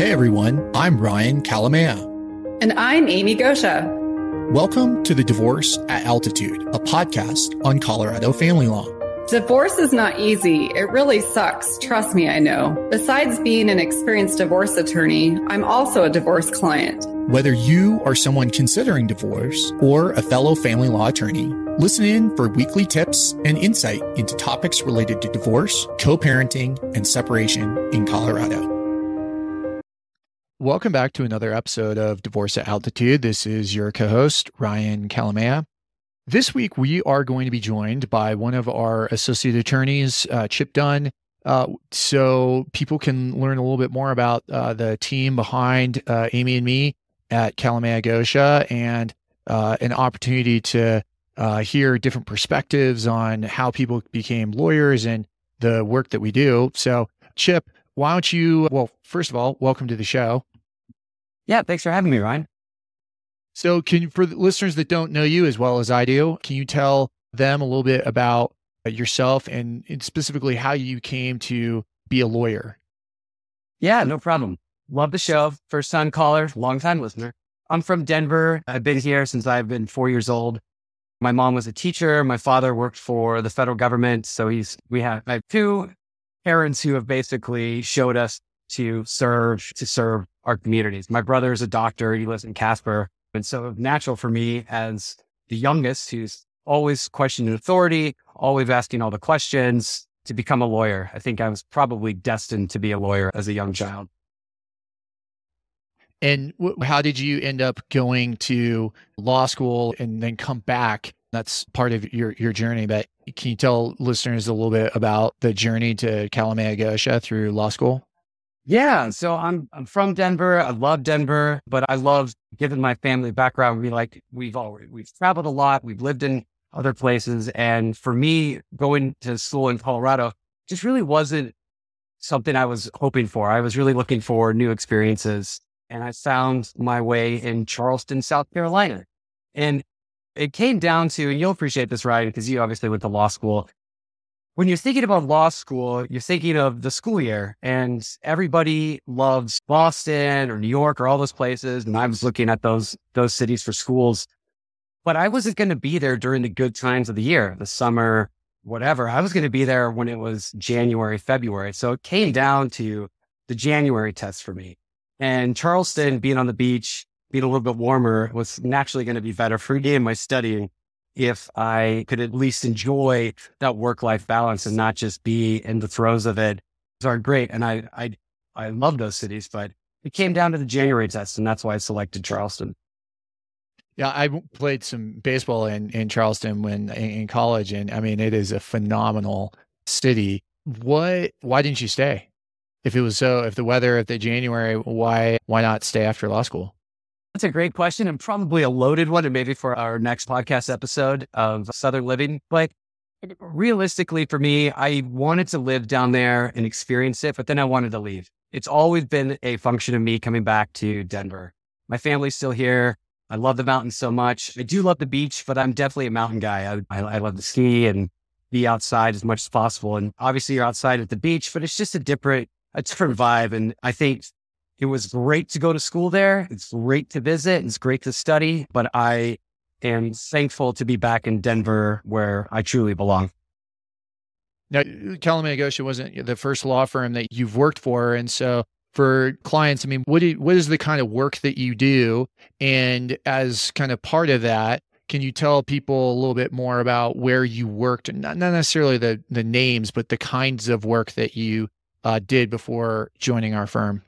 Hey everyone, I'm Ryan Kalamaya. And I'm Amy Goscha. Welcome to the Divorce at Altitude, a podcast on Colorado family law. Divorce is not easy. It really sucks. Trust me, I know. Besides being an experienced divorce attorney, I'm also a divorce client. Whether you are someone considering divorce or a fellow family law attorney, listen in for weekly tips and insight into topics related to divorce, co parenting, and separation in Colorado. Welcome back to another episode of Divorce at Altitude. This is your co host, Ryan Kalamaya. This week, we are going to be joined by one of our associate attorneys, uh, Chip Dunn. Uh, so people can learn a little bit more about uh, the team behind uh, Amy and me at Kalamaya Goscha and uh, an opportunity to uh, hear different perspectives on how people became lawyers and the work that we do. So, Chip, why don't you, well, first of all, welcome to the show. Yeah, thanks for having me, Ryan. So, can you, for the listeners that don't know you as well as I do, can you tell them a little bit about yourself and, and specifically how you came to be a lawyer? Yeah, no problem. Love the show. First time caller, long time listener. I'm from Denver. I've been here since I've been four years old. My mom was a teacher. My father worked for the federal government. So he's, we have, I have two parents who have basically showed us to serve, to serve our communities. My brother is a doctor. He lives in Casper. And so natural for me as the youngest, who's always questioning authority, always asking all the questions to become a lawyer. I think I was probably destined to be a lawyer as a young child. And w- how did you end up going to law school and then come back? That's part of your, your journey, but can you tell listeners a little bit about the journey to Kalamaya Goscha through law school? Yeah. So I'm I'm from Denver. I love Denver, but I love given my family background, we like we've already we've traveled a lot, we've lived in other places. And for me, going to school in Colorado just really wasn't something I was hoping for. I was really looking for new experiences. And I found my way in Charleston, South Carolina. And it came down to, and you'll appreciate this, Ryan, because you obviously went to law school when you're thinking about law school, you're thinking of the school year and everybody loves Boston or New York or all those places. And I was looking at those, those cities for schools, but I wasn't going to be there during the good times of the year, the summer, whatever. I was going to be there when it was January, February. So it came down to the January test for me and Charleston being on the beach, being a little bit warmer was naturally going to be better for me in my studying if I could at least enjoy that work life balance and not just be in the throes of it. Are great. And I, I, I love those cities, but it came down to the January test. And that's why I selected Charleston. Yeah, I played some baseball in, in Charleston when in college. And I mean, it is a phenomenal city. What, why didn't you stay? If it was so, if the weather, if the January, why, why not stay after law school? That's a great question and probably a loaded one, and maybe for our next podcast episode of Southern Living. But realistically, for me, I wanted to live down there and experience it, but then I wanted to leave. It's always been a function of me coming back to Denver. My family's still here. I love the mountains so much. I do love the beach, but I'm definitely a mountain guy. I, I, I love to ski and be outside as much as possible. And obviously, you're outside at the beach, but it's just a different, a different vibe. And I think it was great to go to school there. It's great to visit. It's great to study, but I am thankful to be back in Denver where I truly belong. Now, Kalamaya Goscha wasn't the first law firm that you've worked for. And so for clients, I mean, what, do, what is the kind of work that you do? And as kind of part of that, can you tell people a little bit more about where you worked? Not, not necessarily the, the names, but the kinds of work that you uh, did before joining our firm.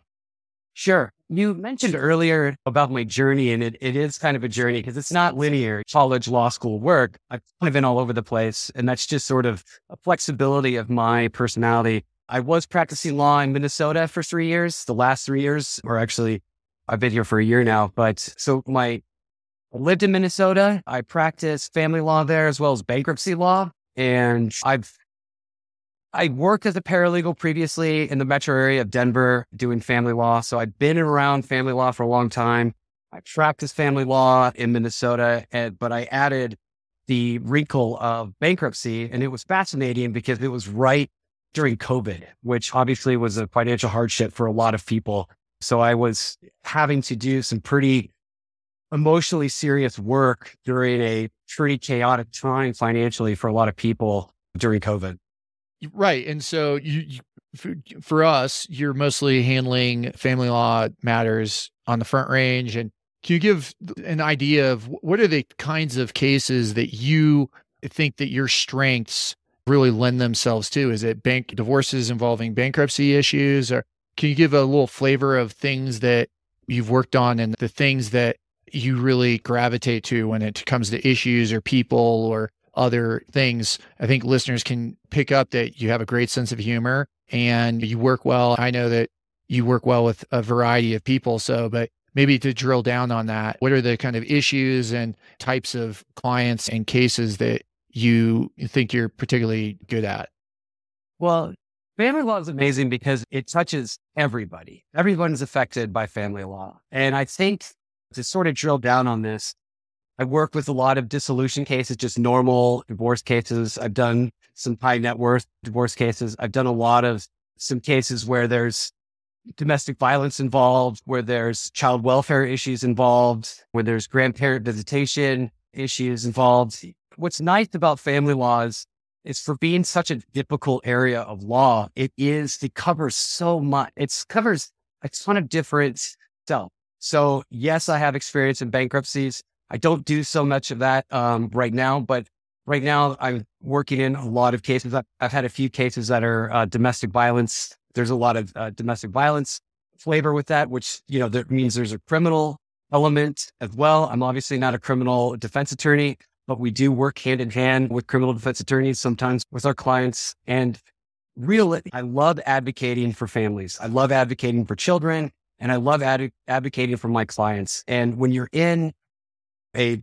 Sure. You mentioned earlier about my journey, and it, it is kind of a journey because it's not linear. College, law school, work. I've kind of been all over the place. And that's just sort of a flexibility of my personality. I was practicing law in Minnesota for three years. The last three years, or actually, I've been here for a year now. But so my, I lived in Minnesota. I practiced family law there as well as bankruptcy law. And I've I worked as a paralegal previously in the metro area of Denver doing family law. So I'd been around family law for a long time. I practiced family law in Minnesota, and, but I added the wrinkle of bankruptcy. And it was fascinating because it was right during COVID, which obviously was a financial hardship for a lot of people. So I was having to do some pretty emotionally serious work during a pretty chaotic time financially for a lot of people during COVID. Right. And so you, you for, for us, you're mostly handling family law matters on the front range. And can you give an idea of what are the kinds of cases that you think that your strengths really lend themselves to? Is it bank divorces involving bankruptcy issues? Or can you give a little flavor of things that you've worked on and the things that you really gravitate to when it comes to issues or people or other things? I think listeners can pick up that you have a great sense of humor and you work well. I know that you work well with a variety of people. So, but maybe to drill down on that, what are the kind of issues and types of clients and cases that you think you're particularly good at? Well, family law is amazing because it touches everybody. Everyone is affected by family law. And I think to sort of drill down on this, I work with a lot of dissolution cases, just normal divorce cases. I've done some high net worth divorce cases. I've done a lot of some cases where there's domestic violence involved, where there's child welfare issues involved, where there's grandparent visitation issues involved. What's nice about family laws is for being such a difficult area of law, it is, it covers so much. It covers a ton of different stuff. So yes, I have experience in bankruptcies. I don't do so much of that um, right now, but right now I'm working in a lot of cases. I've, I've had a few cases that are uh, domestic violence. There's a lot of uh, domestic violence flavor with that, which, you know, that means there's a criminal element as well. I'm obviously not a criminal defense attorney, but we do work hand in hand with criminal defense attorneys, sometimes with our clients. And really, I love advocating for families. I love advocating for children and I love ad- advocating for my clients. And when you're in a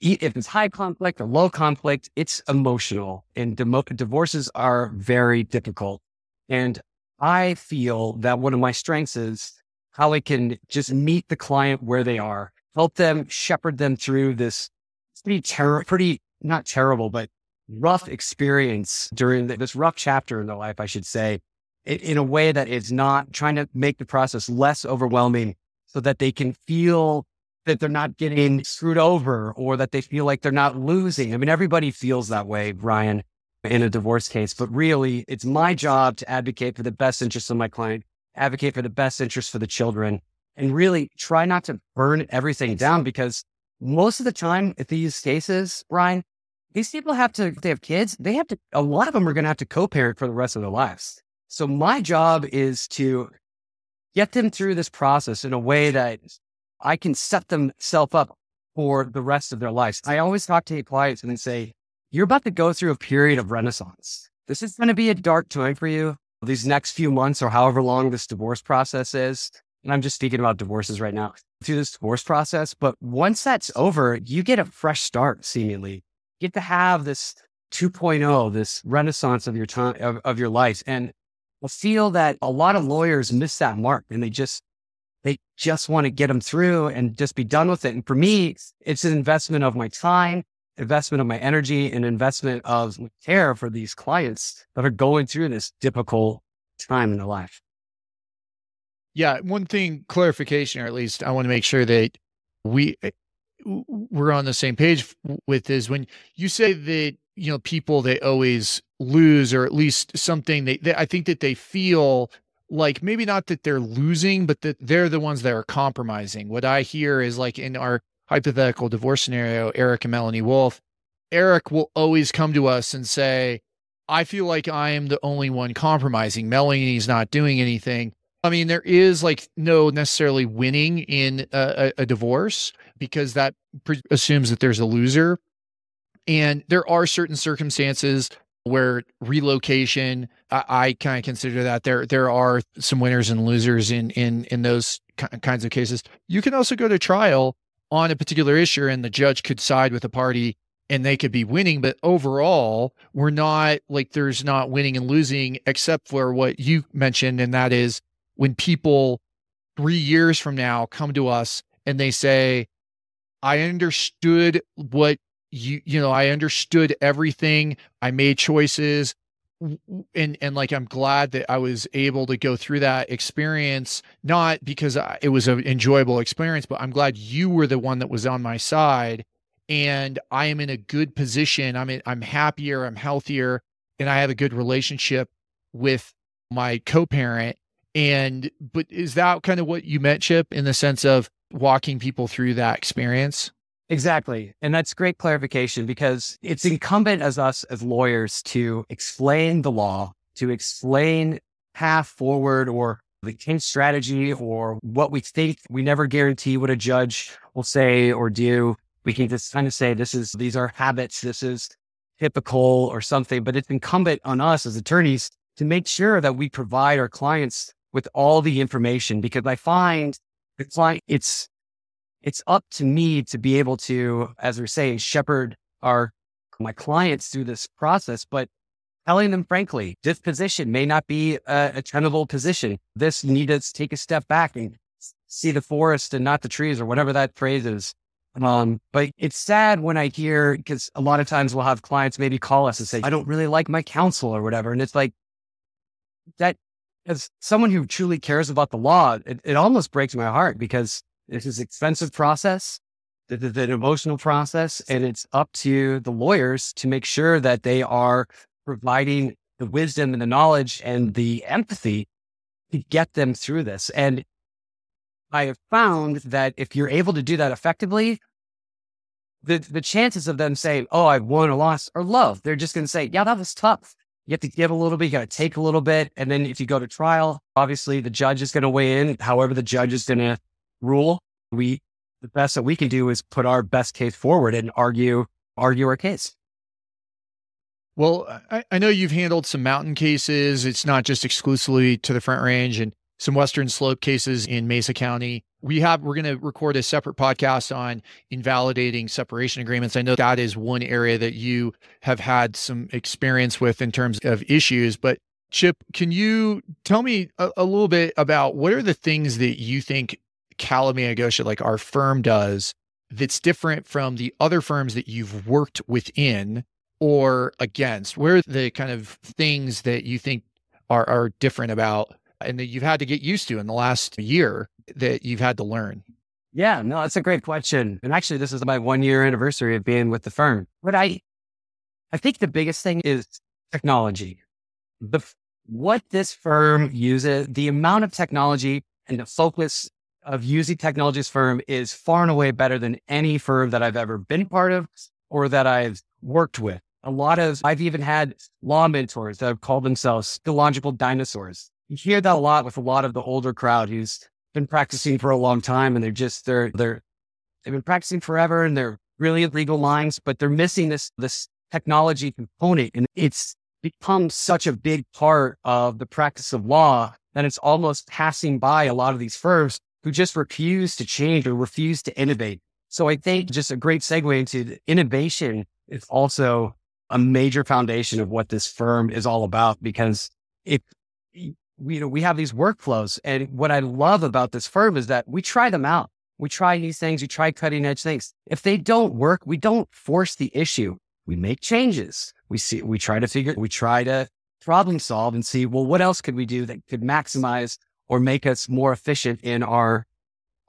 if it's high conflict or low conflict, it's emotional and demo- divorces are very difficult. And I feel that one of my strengths is how I can just meet the client where they are, help them shepherd them through this pretty terrible, pretty not terrible, but rough experience during the, this rough chapter in their life, I should say, in, in a way that is not trying to make the process less overwhelming so that they can feel that they're not getting screwed over or that they feel like they're not losing. I mean, everybody feels that way, Ryan, in a divorce case, but really it's my job to advocate for the best interests of my client, advocate for the best interests for the children, and really try not to burn everything down because most of the time at these cases, Ryan, these people have to, they have kids, they have to, a lot of them are going to have to co-parent for the rest of their lives. So my job is to get them through this process in a way that I can set themselves up for the rest of their lives. I always talk to clients and they say, you're about to go through a period of renaissance. This is going to be a dark time for you these next few months or however long this divorce process is. And I'm just speaking about divorces right now through this divorce process. But once that's over, you get a fresh start seemingly. You get to have this 2.0, this renaissance of your time, of, of your life. And I feel that a lot of lawyers miss that mark and they just they just want to get them through and just be done with it. And for me, it's an investment of my time, investment of my energy, and investment of care for these clients that are going through this difficult time in their life. Yeah, one thing clarification, or at least I want to make sure that we eh, we're on the same page with is when you say that you know people they always lose or at least something they, they I think that they feel like maybe not that they're losing, but that they're the ones that are compromising. What I hear is like in our hypothetical divorce scenario, Eric and Melanie Wolf, Eric will always come to us and say, I feel like I am the only one compromising. Melanie's not doing anything. I mean, there is like no necessarily winning in a, a, a divorce because that pre- assumes that there's a loser. And there are certain circumstances where relocation I, I kind of consider that there there are some winners and losers in in in those kinds of cases. You can also go to trial on a particular issue, and the judge could side with a party and they could be winning. But overall, we're not like there's not winning and losing, except for what you mentioned, and that is when people three years from now come to us and they say, I understood what you you know i understood everything i made choices and and like I'm glad that I was able to go through that experience not because it was an enjoyable experience but I'm glad you were the one that was on my side and I am in a good position I'm in, I'm happier I'm healthier and I have a good relationship with my co-parent and but is that kind of what you meant chip in the sense of walking people through that experience Exactly. And that's great clarification because it's incumbent as us as lawyers to explain the law, to explain path forward or the case strategy or what we think. We never guarantee what a judge will say or do. We can just kind of say this is these are habits, this is typical or something, but it's incumbent on us as attorneys to make sure that we provide our clients with all the information because I find the client it's it's up to me to be able to, as we're saying, shepherd our my clients through this process, but telling them frankly, this position may not be a, a tenable position. This need to take a step back and see the forest and not the trees or whatever that phrase is. Um, but it's sad when I hear because a lot of times we'll have clients maybe call us and say, I don't really like my counsel or whatever. And it's like that as someone who truly cares about the law, it, it almost breaks my heart because this is expensive process. This is an emotional process, and it's up to the lawyers to make sure that they are providing the wisdom and the knowledge and the empathy to get them through this. And I have found that if you're able to do that effectively, the, the chances of them saying, Oh, I've won or lost are low. They're just going to say, Yeah, that was tough. You have to give a little bit, you got to take a little bit. And then if you go to trial, obviously the judge is going to weigh in. However, the judge is going to rule. We, the best that we can do is put our best case forward and argue, argue our case. Well, I, I know you've handled some mountain cases. It's not just exclusively to the Front Range and some Western Slope cases in Mesa County. We have we're going to record a separate podcast on invalidating separation agreements. I know that is one area that you have had some experience with in terms of issues, but Chip, can you tell me a, a little bit about what are the things that you think Kalamaya Goscha, like our firm does, that's different from the other firms that you've worked within or against? Where are the kind of things that you think are, are different about and that you've had to get used to in the last year that you've had to learn? Yeah, no, that's a great question. And actually, this is my one year anniversary of being with the firm. But I, I think the biggest thing is technology. The what this firm uses, the amount of technology and the focus of using technologies firm is far and away better than any firm that I've ever been part of or that I've worked with. A lot of, I've even had law mentors that have called themselves theological dinosaurs. You hear that a lot with a lot of the older crowd who's been practicing for a long time and they're just, they're, they're, they've been practicing forever and they're brilliant legal minds, but they're missing this, this technology component. And it's become such a big part of the practice of law that it's almost passing by a lot of these firms who just refuse to change or refuse to innovate. So I think just a great segue into innovation is also a major foundation of what this firm is all about because if you know we have these workflows and what I love about this firm is that we try them out. We try these things, we try cutting edge things. If they don't work, we don't force the issue. We make changes. We see we try to figure we try to problem solve and see well what else could we do that could maximize or make us more efficient in our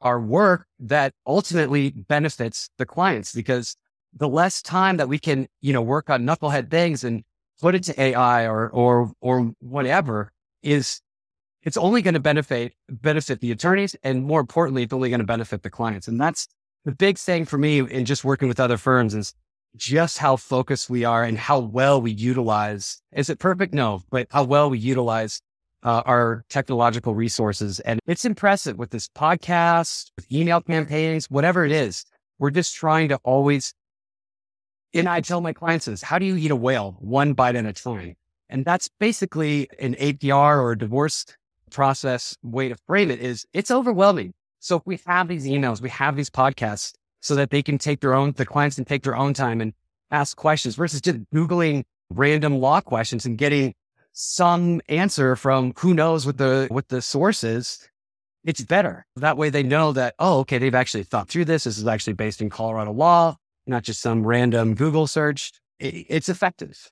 our work that ultimately benefits the clients. Because the less time that we can, you know, work on knucklehead things and put it to AI or or or whatever is it's only going to benefit benefit the attorneys and more importantly it's only going to benefit the clients. And that's the big thing for me in just working with other firms is just how focused we are and how well we utilize is it perfect? No but how well we utilize uh, our technological resources. And it's impressive with this podcast, with email campaigns, whatever it is. We're just trying to always, and I tell my clients this, how do you eat a whale one bite at a time? And that's basically an APR or a divorce process way to frame it is it's overwhelming. So if we have these emails, we have these podcasts so that they can take their own, the clients can take their own time and ask questions versus just Googling random law questions and getting some answer from who knows what the what the source is, it's better. That way they know that, oh, okay, they've actually thought through this. This is actually based in Colorado law, not just some random Google search. It, it's effective.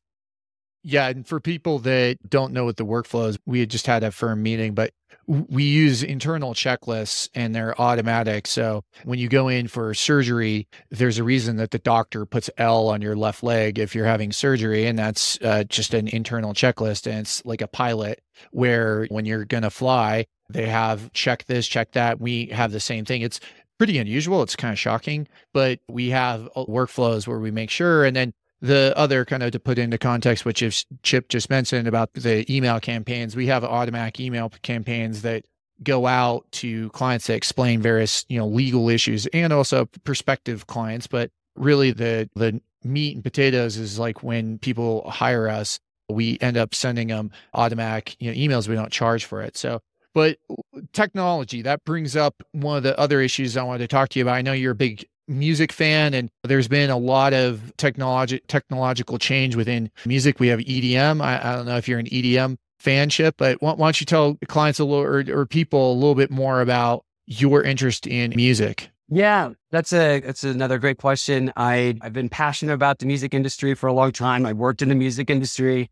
Yeah, and for people that don't know what the workflow is, we had just had a firm meeting, but we use internal checklists and they're automatic. So when you go in for surgery, there's a reason that the doctor puts L on your left leg if you're having surgery, and that's uh, just an internal checklist. And it's like a pilot where when you're going to fly, they have check this, check that. We have the same thing. It's pretty unusual. It's kind of shocking, but we have uh, workflows where we make sure. And then the other kind of to put into context, which is Chip just mentioned about the email campaigns, we have automatic email campaigns that go out to clients that explain various, you know, legal issues and also prospective clients. But really the the meat and potatoes is like when people hire us, we end up sending them automatic, you know, emails. We don't charge for it. So but technology, that brings up one of the other issues I wanted to talk to you about. I know you're a big music fan and there's been a lot of technology technological change within music. We have edm I, I, don't know if you're an edm fanship but why, why don't you tell clients a little or, or, people a little bit more about your interest in music? Yeah that's a that's another great question. I i've been passionate about the music industry for a long time. I worked in the music industry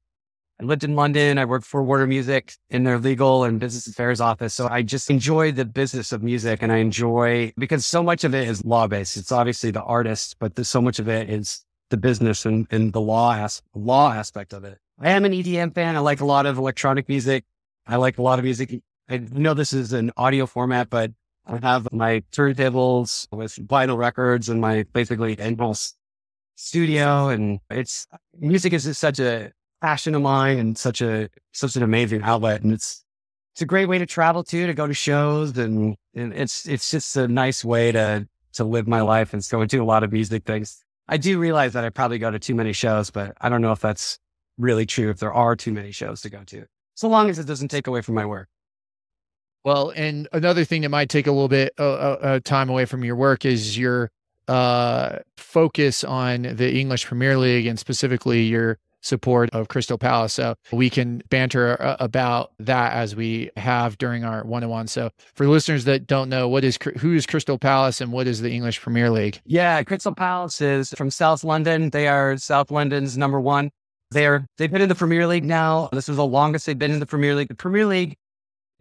I lived in London. I worked for Warner Music in their legal and business affairs office. So I just enjoy the business of music and I enjoy because so much of it is law based. It's obviously the artist, but so much of it is the business and, and the law, as, law aspect of it. I am an EDM fan. I like a lot of electronic music. I like a lot of music. I know this is an audio format, but I have my turntables with vinyl records and my basically in-house studio. And it's music is such a passion of mine and such a such an amazing outlet. And it's it's a great way to travel too, to go to shows and, and it's it's just a nice way to to live my life and go to a lot of music things. I do realize that I probably go to too many shows, but I don't know if that's really true if there are too many shows to go to. So long as it doesn't take away from my work. Well, and another thing that might take a little bit of uh, uh, time away from your work is your uh, focus on the English Premier League and specifically your support of Crystal Palace. So we can banter uh, about that as we have during our one on one. So for listeners that don't know, what is who is Crystal Palace and what is the English Premier League? Yeah, Crystal Palace is from South London. They are South London's number one. They're they've been in the Premier League now. This is the longest they've been in the Premier League. The Premier League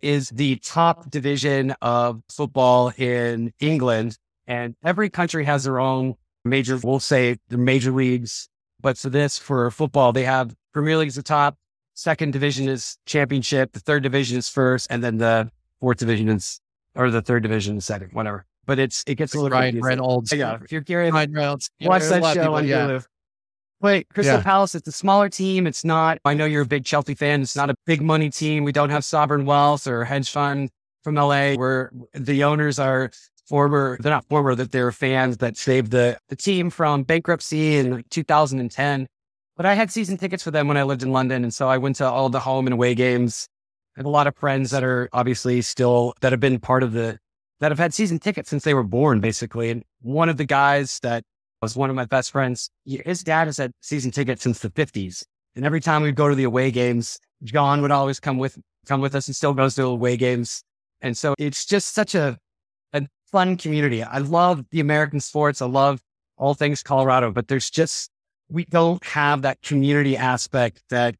is the top division of football in England, and every country has their own major. We'll say the major leagues but for this, for football, they have Premier League is the top, second division is championship, the third division is first, and then the fourth division is, or the third division is second, whatever. But it's, it gets a little Ryan Reynolds. Yeah. If you're curious, Ryan Reynolds. watch that show people, on yeah. Hulu. Wait, Crystal yeah. Palace, it's a smaller team. It's not, I know you're a big Chelsea fan. It's not a big money team. We don't have sovereign wealth or hedge fund from LA where the owners are former, they're not former, that they're fans that saved the, the team from bankruptcy in 2010. But I had season tickets for them when I lived in London. And so I went to all the home and away games. I have a lot of friends that are obviously still, that have been part of the, that have had season tickets since they were born, basically. And one of the guys that was one of my best friends, his dad has had season tickets since the 50s. And every time we'd go to the away games, John would always come with, come with us and still goes to away games. And so it's just such a fun community. I love the American sports. I love all things Colorado, but there's just, we don't have that community aspect that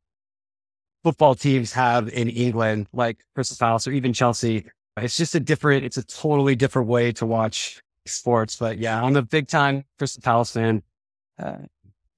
football teams have in England, like Crystal Palace or even Chelsea. It's just a different, it's a totally different way to watch sports. But yeah, I'm a big time Crystal Palace fan. Uh,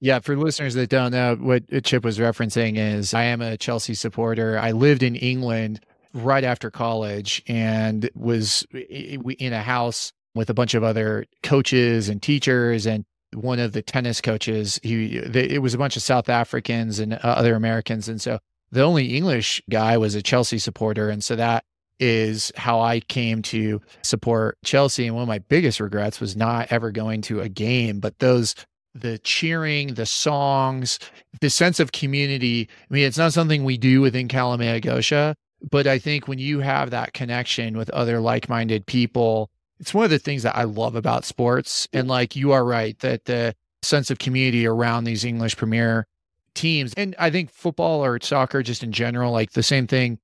yeah, for listeners that don't know, what Chip was referencing is I am a Chelsea supporter. I lived in England right after college and was in a house with a bunch of other coaches and teachers and one of the tennis coaches. He they, it was a bunch of south africans and uh, other americans. And so the only english guy was a chelsea supporter. And so that is how i came to support chelsea. And one of my biggest regrets was not ever going to a game but those the cheering, the songs, the sense of community. I mean, it's not something we do within Kalamaya Goscha, but I think when you have that connection with other like minded people, it's one of the things that I love about sports. And like you are right that the sense of community around these English Premier teams, and I think football or soccer just in general, like the same thing,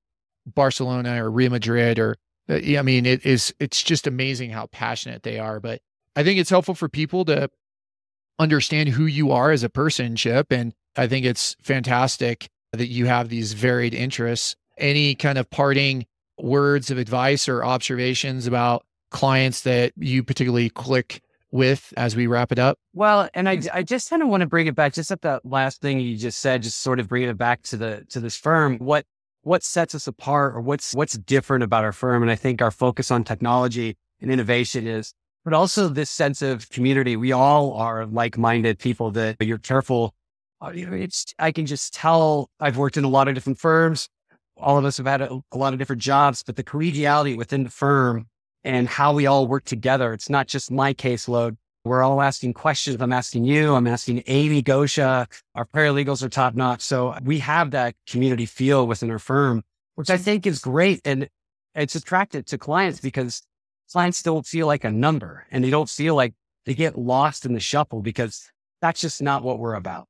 Barcelona or Real Madrid or uh, I mean, it is it's just amazing how passionate they are. But I think it's helpful for people to understand who you are as a person, Chip, and I think it's fantastic that you have these varied interests. Any kind of parting words of advice or observations about clients that you particularly click with as we wrap it up? Well, and I, I just kind of want to bring it back just at that last thing you just said, just sort of bring it back to the, to this firm. What, what sets us apart or what's, what's different about our firm? And I think our focus on technology and innovation is, but also this sense of community. We all are like-minded people that you're careful. Uh, you know, it's, I can just tell I've worked in a lot of different firms. All of us have had a, a lot of different jobs, but the collegiality within the firm and how we all work together. It's not just my caseload. We're all asking questions. I'm asking you. I'm asking Amy Goscha. Our paralegals are top notch. So we have that community feel within our firm, which I think is great. And it's attractive to clients because clients don't feel like a number and they don't feel like they get lost in the shuffle because that's just not what we're about.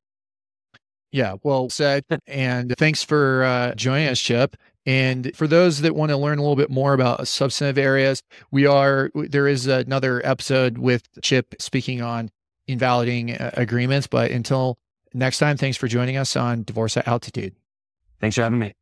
Yeah, well said. and thanks for uh, joining us, Chip. And for those that want to learn a little bit more about substantive areas, we are there is another episode with Chip speaking on invalidating uh, agreements. But until next time, thanks for joining us on Divorce at Altitude. Thanks for having me.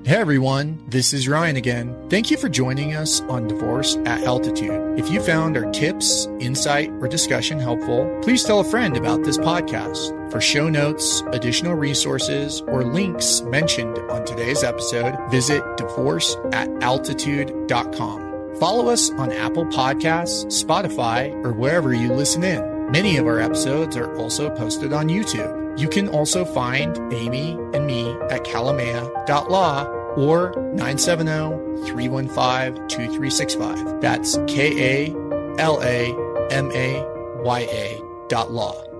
Hey everyone, this is Ryan again. Thank you for joining us on Divorce at Altitude. If you found our tips, insight, or discussion helpful, please tell a friend about this podcast. For show notes, additional resources, or links mentioned on today's episode, visit divorceataltitude.com. Follow us on Apple Podcasts, Spotify, or wherever you listen in. Many of our episodes are also posted on YouTube. You can also find Amy and me at kalamaya.law or 970-315-2365. That's K-A-L-A-M-A-Y-A dot law.